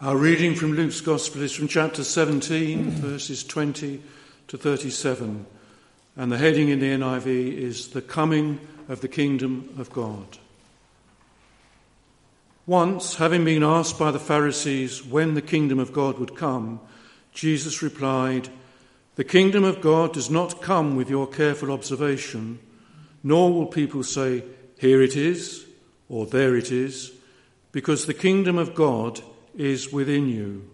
Our reading from Luke's Gospel is from chapter 17, verses 20 to 37, and the heading in the NIV is The Coming of the Kingdom of God. Once, having been asked by the Pharisees when the kingdom of God would come, Jesus replied, The kingdom of God does not come with your careful observation, nor will people say, Here it is, or There it is, because the kingdom of God is within you.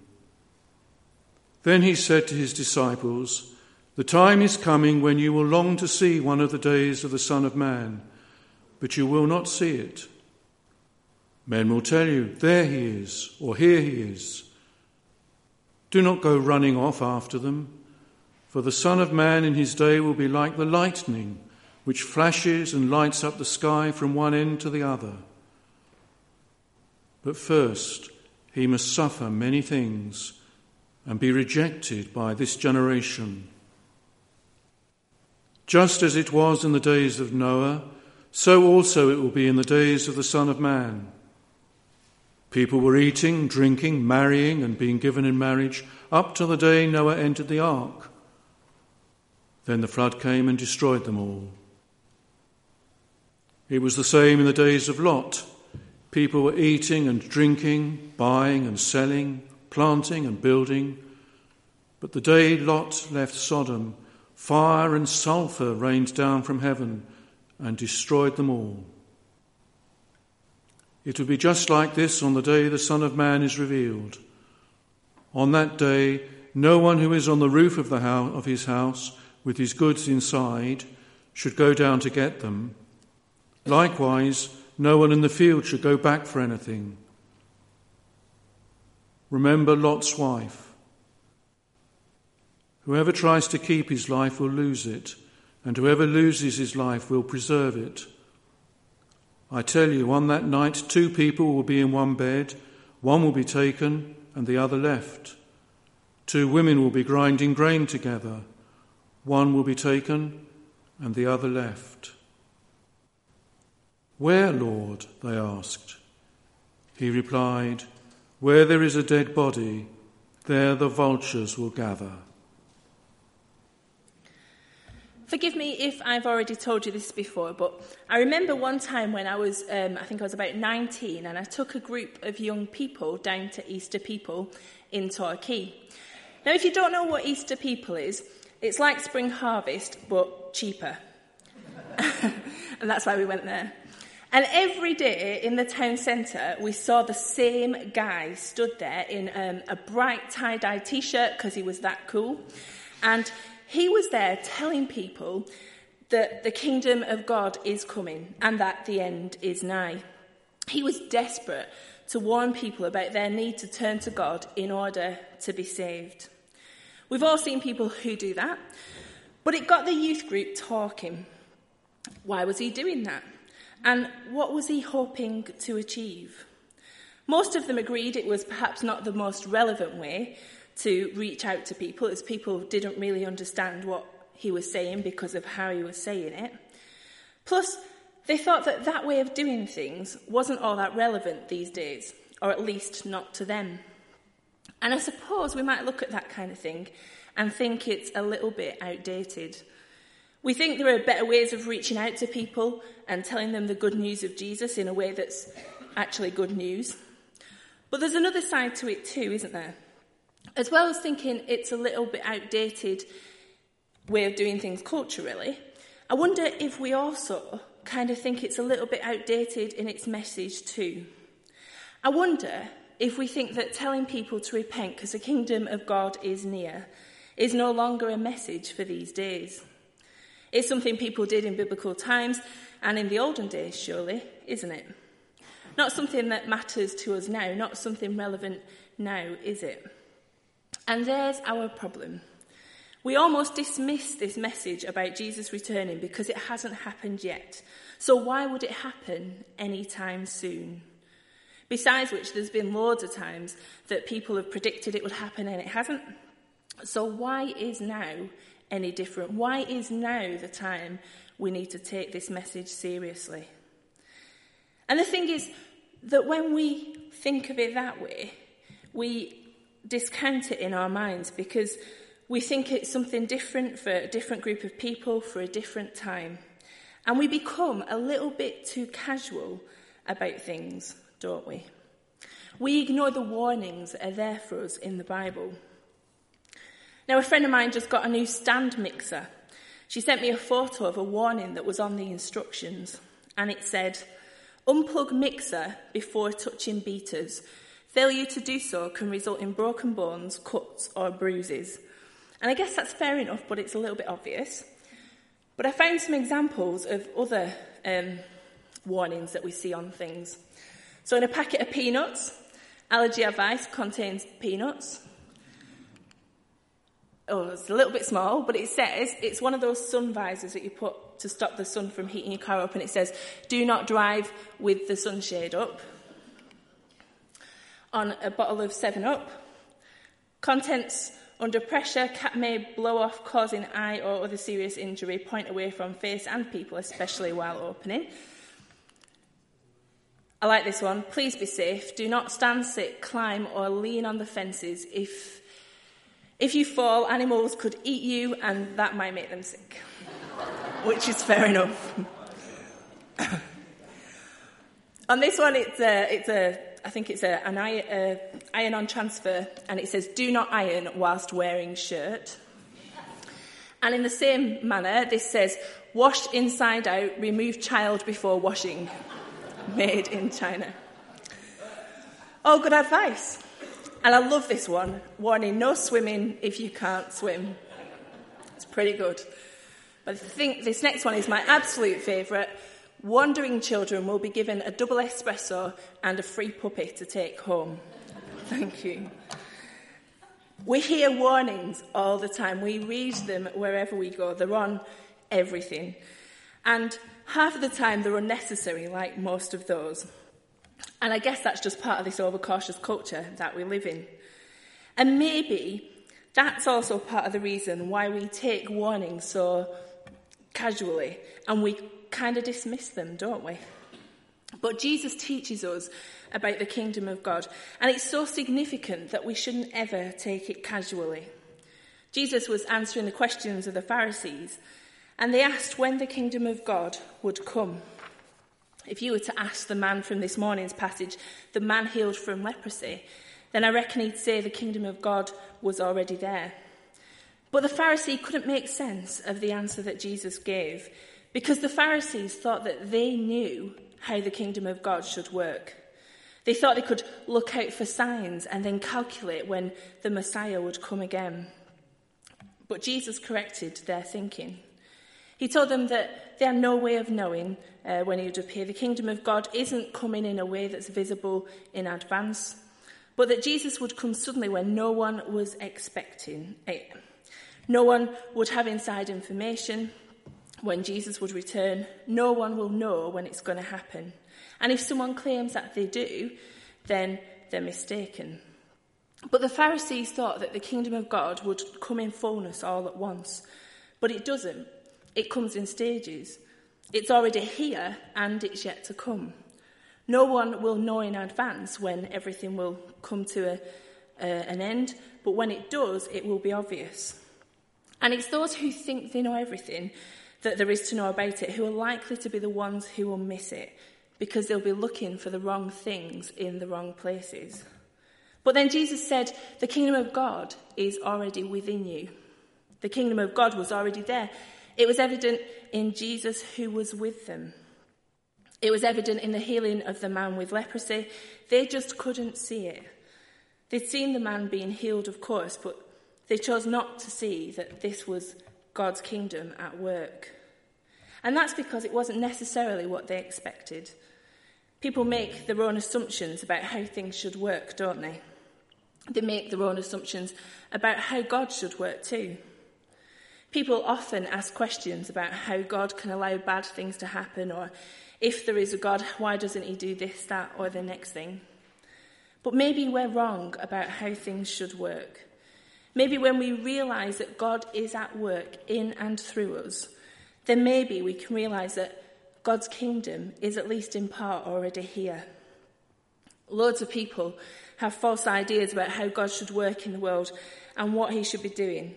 Then he said to his disciples, The time is coming when you will long to see one of the days of the Son of Man, but you will not see it. Men will tell you, There he is, or Here he is. Do not go running off after them, for the Son of Man in his day will be like the lightning, which flashes and lights up the sky from one end to the other. But first, he must suffer many things and be rejected by this generation. Just as it was in the days of Noah, so also it will be in the days of the Son of Man. People were eating, drinking, marrying, and being given in marriage up to the day Noah entered the ark. Then the flood came and destroyed them all. It was the same in the days of Lot. People were eating and drinking, buying and selling, planting and building. But the day Lot left Sodom, fire and sulphur rained down from heaven and destroyed them all. It will be just like this on the day the Son of Man is revealed. On that day, no one who is on the roof of, the house, of his house with his goods inside should go down to get them. Likewise, no one in the field should go back for anything. Remember Lot's wife. Whoever tries to keep his life will lose it, and whoever loses his life will preserve it. I tell you, on that night, two people will be in one bed, one will be taken and the other left. Two women will be grinding grain together, one will be taken and the other left. Where, Lord? they asked. He replied, Where there is a dead body, there the vultures will gather. Forgive me if I've already told you this before, but I remember one time when I was, um, I think I was about 19, and I took a group of young people down to Easter People in Torquay. Now, if you don't know what Easter People is, it's like Spring Harvest, but cheaper. and that's why we went there. And every day in the town centre, we saw the same guy stood there in um, a bright tie dye t shirt because he was that cool. And he was there telling people that the kingdom of God is coming and that the end is nigh. He was desperate to warn people about their need to turn to God in order to be saved. We've all seen people who do that, but it got the youth group talking. Why was he doing that? And what was he hoping to achieve? Most of them agreed it was perhaps not the most relevant way to reach out to people, as people didn't really understand what he was saying because of how he was saying it. Plus, they thought that that way of doing things wasn't all that relevant these days, or at least not to them. And I suppose we might look at that kind of thing and think it's a little bit outdated. We think there are better ways of reaching out to people and telling them the good news of Jesus in a way that's actually good news. But there's another side to it too, isn't there? As well as thinking it's a little bit outdated way of doing things culturally, I wonder if we also kind of think it's a little bit outdated in its message too. I wonder if we think that telling people to repent because the kingdom of God is near is no longer a message for these days. It's something people did in biblical times and in the olden days, surely, isn't it? Not something that matters to us now, not something relevant now, is it? And there's our problem. We almost dismiss this message about Jesus returning because it hasn't happened yet. So why would it happen anytime soon? Besides which, there's been loads of times that people have predicted it would happen and it hasn't. So why is now any different? Why is now the time we need to take this message seriously? And the thing is that when we think of it that way, we discount it in our minds because we think it's something different for a different group of people for a different time. And we become a little bit too casual about things, don't we? We ignore the warnings that are there for us in the Bible. Now, a friend of mine just got a new stand mixer. She sent me a photo of a warning that was on the instructions, and it said, Unplug mixer before touching beaters. Failure to do so can result in broken bones, cuts, or bruises. And I guess that's fair enough, but it's a little bit obvious. But I found some examples of other um, warnings that we see on things. So, in a packet of peanuts, allergy advice contains peanuts. Oh, it's a little bit small, but it says it's one of those sun visors that you put to stop the sun from heating your car up, and it says, do not drive with the sunshade up. On a bottle of 7 Up, contents under pressure, cap may blow off, causing eye or other serious injury. Point away from face and people, especially while opening. I like this one. Please be safe. Do not stand, sit, climb, or lean on the fences. If, if you fall, animals could eat you, and that might make them sick. Which is fair enough. on this one, it's a, it's a I think it's a, an uh, iron on transfer, and it says, Do not iron whilst wearing shirt. And in the same manner, this says, Washed inside out, remove child before washing. Made in China. Oh, good advice. And I love this one warning no swimming if you can't swim. It's pretty good. But I think this next one is my absolute favourite Wandering children will be given a double espresso and a free puppy to take home. Thank you. We hear warnings all the time. We read them wherever we go. They're on everything. And half of the time they're unnecessary, like most of those. And I guess that's just part of this overcautious culture that we live in. And maybe that's also part of the reason why we take warnings so casually and we kind of dismiss them, don't we? But Jesus teaches us about the kingdom of God, and it's so significant that we shouldn't ever take it casually. Jesus was answering the questions of the Pharisees, and they asked when the kingdom of God would come. If you were to ask the man from this morning's passage, the man healed from leprosy, then I reckon he'd say the kingdom of God was already there. But the Pharisee couldn't make sense of the answer that Jesus gave because the Pharisees thought that they knew how the kingdom of God should work. They thought they could look out for signs and then calculate when the Messiah would come again. But Jesus corrected their thinking. He told them that they had no way of knowing uh, when he would appear. The kingdom of God isn't coming in a way that's visible in advance, but that Jesus would come suddenly when no one was expecting it. No one would have inside information when Jesus would return, no one will know when it's going to happen. And if someone claims that they do, then they're mistaken. But the Pharisees thought that the kingdom of God would come in fullness all at once. But it doesn't. It comes in stages. It's already here and it's yet to come. No one will know in advance when everything will come to a, uh, an end, but when it does, it will be obvious. And it's those who think they know everything that there is to know about it who are likely to be the ones who will miss it because they'll be looking for the wrong things in the wrong places. But then Jesus said, The kingdom of God is already within you. The kingdom of God was already there. It was evident in Jesus who was with them. It was evident in the healing of the man with leprosy. They just couldn't see it. They'd seen the man being healed, of course, but they chose not to see that this was God's kingdom at work. And that's because it wasn't necessarily what they expected. People make their own assumptions about how things should work, don't they? They make their own assumptions about how God should work too. People often ask questions about how God can allow bad things to happen, or if there is a God, why doesn't he do this, that, or the next thing? But maybe we're wrong about how things should work. Maybe when we realize that God is at work in and through us, then maybe we can realize that God's kingdom is at least in part already here. Loads of people have false ideas about how God should work in the world and what he should be doing.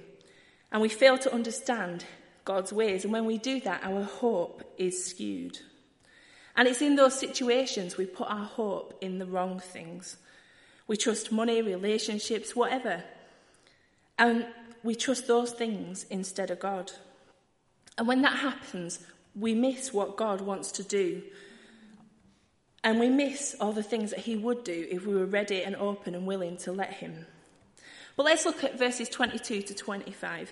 And we fail to understand God's ways. And when we do that, our hope is skewed. And it's in those situations we put our hope in the wrong things. We trust money, relationships, whatever. And we trust those things instead of God. And when that happens, we miss what God wants to do. And we miss all the things that He would do if we were ready and open and willing to let Him. But let's look at verses 22 to 25.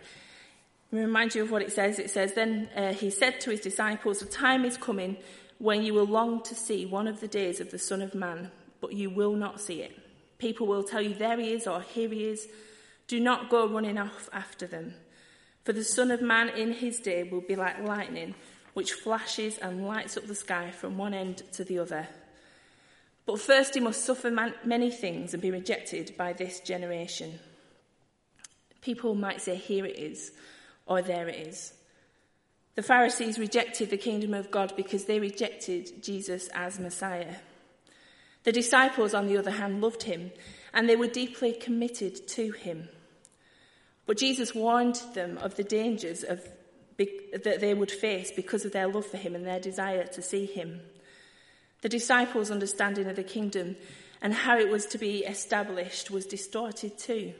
Let remind you of what it says. It says, Then uh, He said to His disciples, The time is coming when you will long to see one of the days of the Son of Man, but you will not see it. People will tell you, There He is, or Here He is. Do not go running off after them. For the Son of Man in his day will be like lightning, which flashes and lights up the sky from one end to the other. But first he must suffer man- many things and be rejected by this generation. People might say, Here it is, or There it is. The Pharisees rejected the kingdom of God because they rejected Jesus as Messiah. The disciples, on the other hand, loved him and they were deeply committed to him. But Jesus warned them of the dangers of, that they would face because of their love for him and their desire to see him. The disciples' understanding of the kingdom and how it was to be established was distorted too.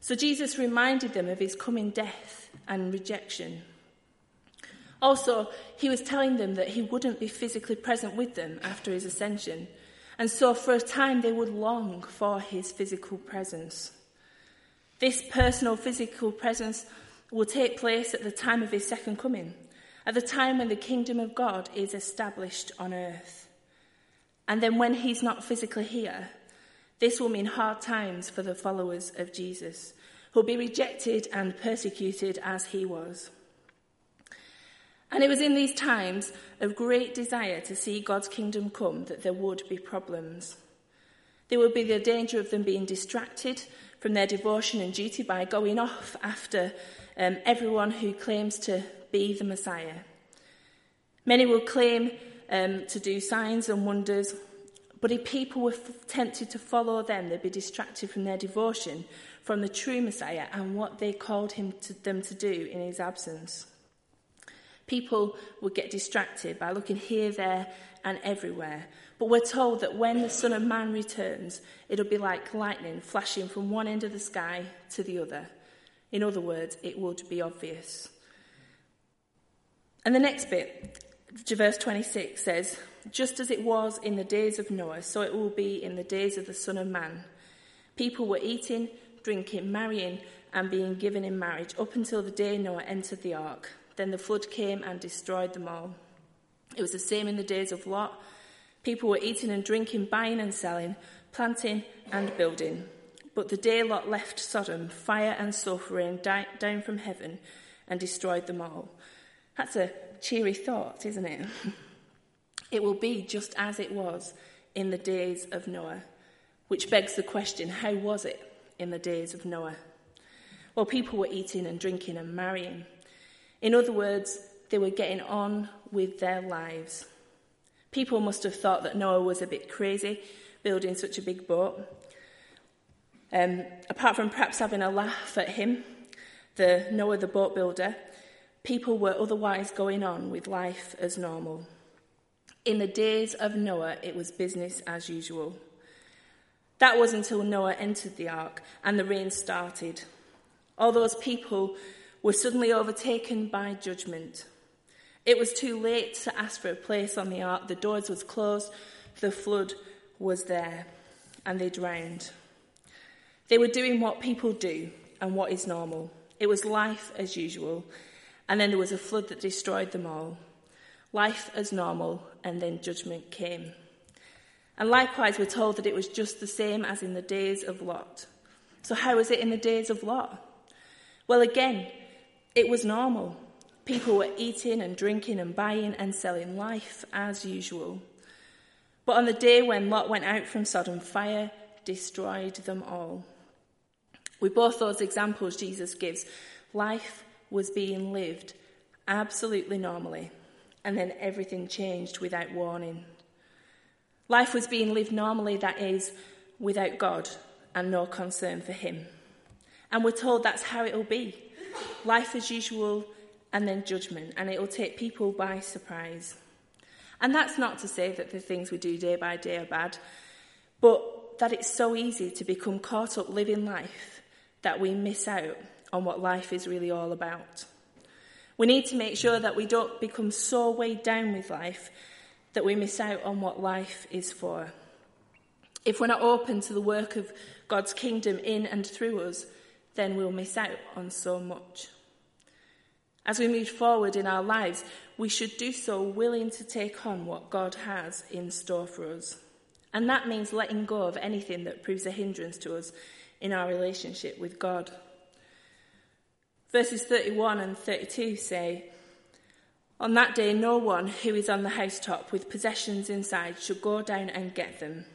So Jesus reminded them of his coming death and rejection. Also, he was telling them that he wouldn't be physically present with them after his ascension, and so for a time they would long for his physical presence. This personal physical presence will take place at the time of his second coming, at the time when the kingdom of God is established on earth. And then when he's not physically here, this will mean hard times for the followers of Jesus, who'll be rejected and persecuted as he was. And it was in these times of great desire to see God's kingdom come that there would be problems. There would be the danger of them being distracted from their devotion and duty by going off after um, everyone who claims to be the Messiah. Many will claim um, to do signs and wonders, but if people were f- tempted to follow them, they'd be distracted from their devotion from the true Messiah and what they called him to, them to do in his absence. People would get distracted by looking here, there, and everywhere, but we're told that when the Son of Man returns, it'll be like lightning flashing from one end of the sky to the other. In other words, it would be obvious. And the next bit, verse 26 says, Just as it was in the days of Noah, so it will be in the days of the Son of Man. People were eating, drinking, marrying, and being given in marriage up until the day Noah entered the ark. Then the flood came and destroyed them all. It was the same in the days of Lot. People were eating and drinking, buying and selling, planting and building. But the day Lot left Sodom, fire and sulphur rained down from heaven and destroyed them all. That's a cheery thought, isn't it? it will be just as it was in the days of Noah, which begs the question how was it in the days of Noah? Well, people were eating and drinking and marrying. In other words, they were getting on with their lives. People must have thought that Noah was a bit crazy building such a big boat. Um, apart from perhaps having a laugh at him, the Noah the boat builder, people were otherwise going on with life as normal. In the days of Noah, it was business as usual. That was until Noah entered the ark and the rain started. All those people were suddenly overtaken by judgment. It was too late to ask for a place on the ark. The doors was closed, the flood was there, and they drowned. They were doing what people do and what is normal. It was life as usual, and then there was a flood that destroyed them all. Life as normal, and then judgment came. And likewise, we're told that it was just the same as in the days of Lot. So, how was it in the days of Lot? Well, again, it was normal. People were eating and drinking and buying and selling life as usual. But on the day when Lot went out from Sodom, fire destroyed them all. With both those examples Jesus gives, life was being lived absolutely normally, and then everything changed without warning. Life was being lived normally, that is, without God and no concern for Him. And we're told that's how it'll be life as usual and then judgment, and it'll take people by surprise. And that's not to say that the things we do day by day are bad, but that it's so easy to become caught up living life that we miss out on what life is really all about. We need to make sure that we don't become so weighed down with life that we miss out on what life is for. If we're not open to the work of God's kingdom in and through us, then we'll miss out on so much. As we move forward in our lives, we should do so willing to take on what God has in store for us. And that means letting go of anything that proves a hindrance to us in our relationship with God. Verses 31 and 32 say, On that day, no one who is on the housetop with possessions inside should go down and get them.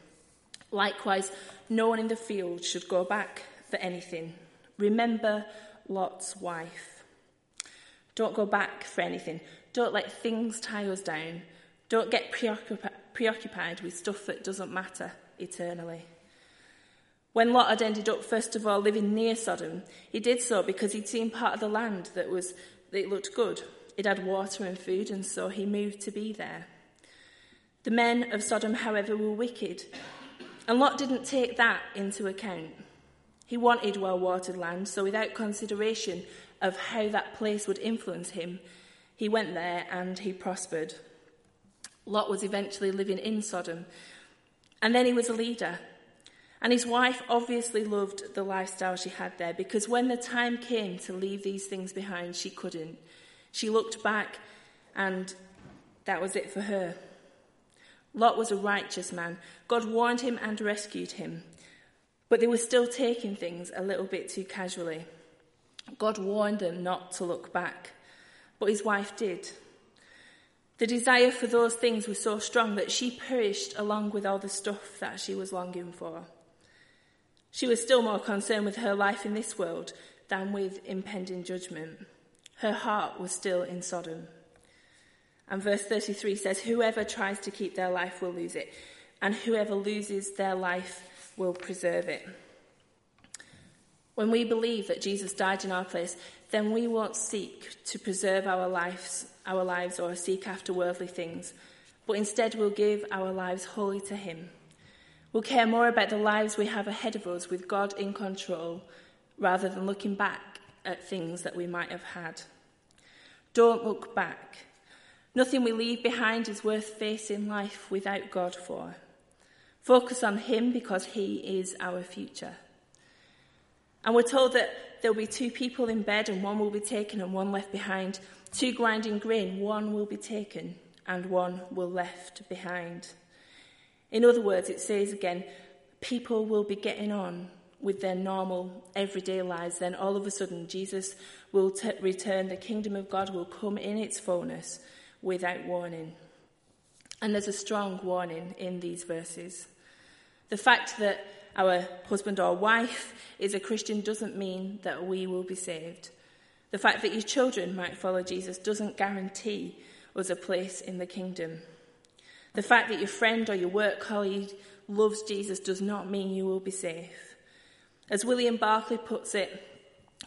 Likewise, no one in the field should go back for anything. Remember Lot's wife. Don't go back for anything. Don't let things tie us down. Don't get preoccupied with stuff that doesn't matter eternally. When Lot had ended up, first of all, living near Sodom, he did so because he'd seen part of the land that was that looked good. It had water and food, and so he moved to be there. The men of Sodom, however, were wicked, and Lot didn't take that into account. He wanted well watered land, so without consideration of how that place would influence him, he went there and he prospered. Lot was eventually living in Sodom, and then he was a leader. And his wife obviously loved the lifestyle she had there because when the time came to leave these things behind, she couldn't. She looked back, and that was it for her. Lot was a righteous man. God warned him and rescued him. But they were still taking things a little bit too casually. God warned them not to look back, but his wife did. The desire for those things was so strong that she perished along with all the stuff that she was longing for. She was still more concerned with her life in this world than with impending judgment. Her heart was still in Sodom. And verse 33 says, Whoever tries to keep their life will lose it, and whoever loses their life will preserve it. When we believe that Jesus died in our place, then we won't seek to preserve our lives, our lives or seek after worldly things, but instead we'll give our lives wholly to Him. We'll care more about the lives we have ahead of us with God in control rather than looking back at things that we might have had. Don't look back. Nothing we leave behind is worth facing life without God for. Focus on Him because He is our future. And we're told that there'll be two people in bed and one will be taken and one left behind. Two grinding grain, one will be taken and one will left behind. In other words, it says again, people will be getting on with their normal, everyday lives. Then all of a sudden, Jesus will t- return. The kingdom of God will come in its fullness without warning. And there's a strong warning in these verses. The fact that our husband or wife is a Christian doesn't mean that we will be saved. The fact that your children might follow Jesus doesn't guarantee us a place in the kingdom. The fact that your friend or your work colleague loves Jesus does not mean you will be safe. As William Barclay puts it,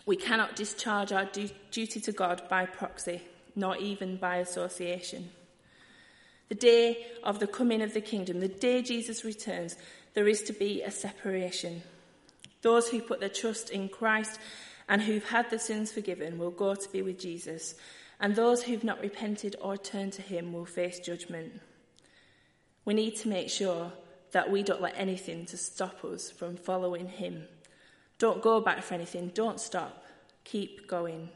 we cannot discharge our du- duty to God by proxy, nor even by association. The day of the coming of the kingdom, the day Jesus returns, there is to be a separation. Those who put their trust in Christ and who've had their sins forgiven will go to be with Jesus, and those who've not repented or turned to him will face judgment. We need to make sure that we don't let anything to stop us from following him. Don't go back for anything, don't stop, keep going.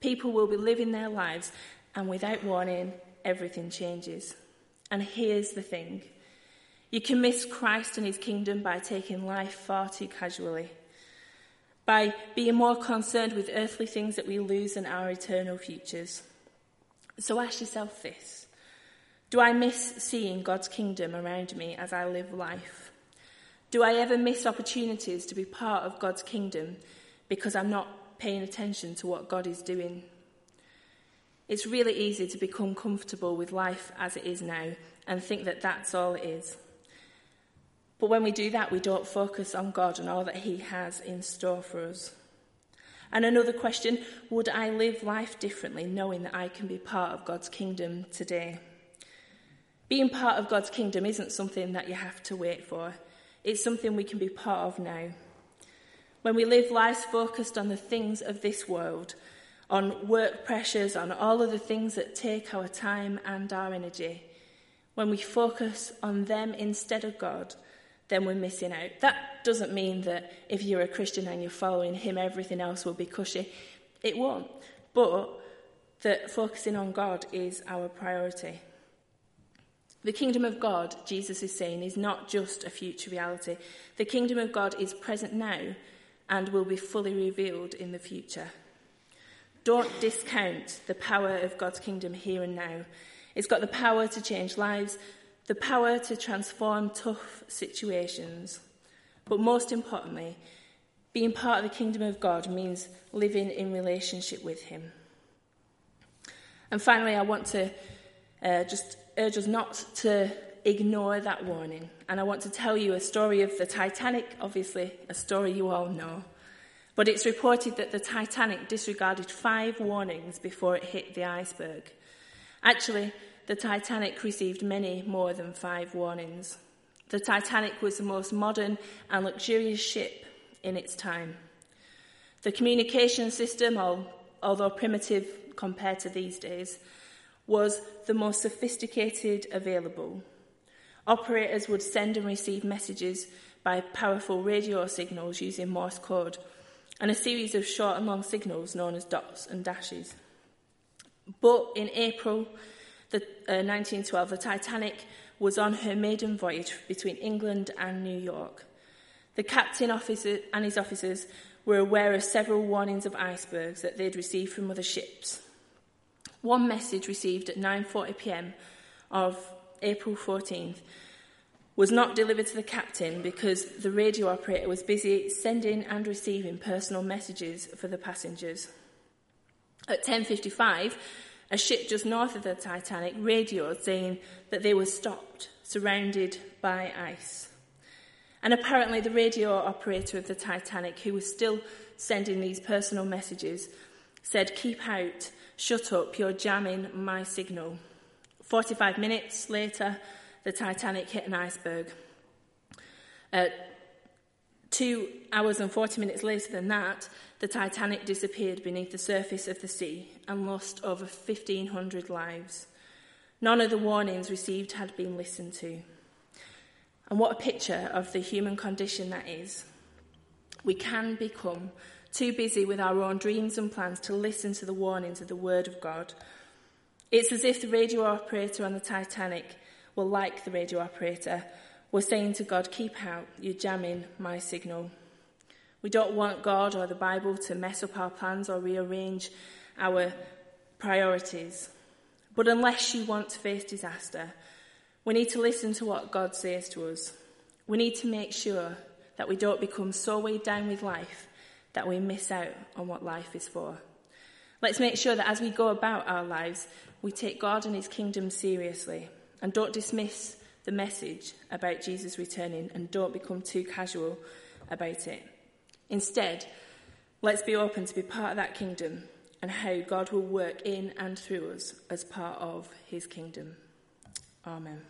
People will be living their lives, and without warning, everything changes. And here's the thing you can miss Christ and his kingdom by taking life far too casually, by being more concerned with earthly things that we lose than our eternal futures. So ask yourself this Do I miss seeing God's kingdom around me as I live life? Do I ever miss opportunities to be part of God's kingdom because I'm not paying attention to what God is doing? It's really easy to become comfortable with life as it is now and think that that's all it is. But when we do that, we don't focus on God and all that He has in store for us. And another question would I live life differently knowing that I can be part of God's kingdom today? Being part of God's kingdom isn't something that you have to wait for, it's something we can be part of now. When we live lives focused on the things of this world, on work pressures, on all of the things that take our time and our energy, when we focus on them instead of God, then we're missing out. That doesn't mean that if you're a Christian and you're following Him, everything else will be cushy. It won't. But that focusing on God is our priority. The kingdom of God, Jesus is saying, is not just a future reality. The kingdom of God is present now and will be fully revealed in the future. Don't discount the power of God's kingdom here and now. It's got the power to change lives, the power to transform tough situations. But most importantly, being part of the kingdom of God means living in relationship with Him. And finally, I want to uh, just urge us not to ignore that warning. And I want to tell you a story of the Titanic, obviously, a story you all know. But it's reported that the Titanic disregarded five warnings before it hit the iceberg. Actually, the Titanic received many more than five warnings. The Titanic was the most modern and luxurious ship in its time. The communication system, although primitive compared to these days, was the most sophisticated available. Operators would send and receive messages by powerful radio signals using Morse code and a series of short and long signals known as dots and dashes. But in April the, uh, 1912, the Titanic was on her maiden voyage between England and New York. The captain officer and his officers were aware of several warnings of icebergs that they'd received from other ships. One message received at 9:40 p.m. of April 14th was not delivered to the captain because the radio operator was busy sending and receiving personal messages for the passengers. At 10:55, a ship just north of the Titanic radioed saying that they were stopped, surrounded by ice. And apparently, the radio operator of the Titanic, who was still sending these personal messages, said, Keep out, shut up, you're jamming my signal. 45 minutes later, the Titanic hit an iceberg. Uh, two hours and 40 minutes later than that, the Titanic disappeared beneath the surface of the sea and lost over 1,500 lives. None of the warnings received had been listened to. And what a picture of the human condition that is. We can become too busy with our own dreams and plans to listen to the warnings of the Word of God. It's as if the radio operator on the Titanic, well, like the radio operator, was saying to God, Keep out, you're jamming my signal. We don't want God or the Bible to mess up our plans or rearrange our priorities. But unless you want to face disaster, we need to listen to what God says to us. We need to make sure that we don't become so weighed down with life that we miss out on what life is for. Let's make sure that as we go about our lives, we take God and His kingdom seriously and don't dismiss the message about Jesus returning and don't become too casual about it. Instead, let's be open to be part of that kingdom and how God will work in and through us as part of his kingdom. Amen.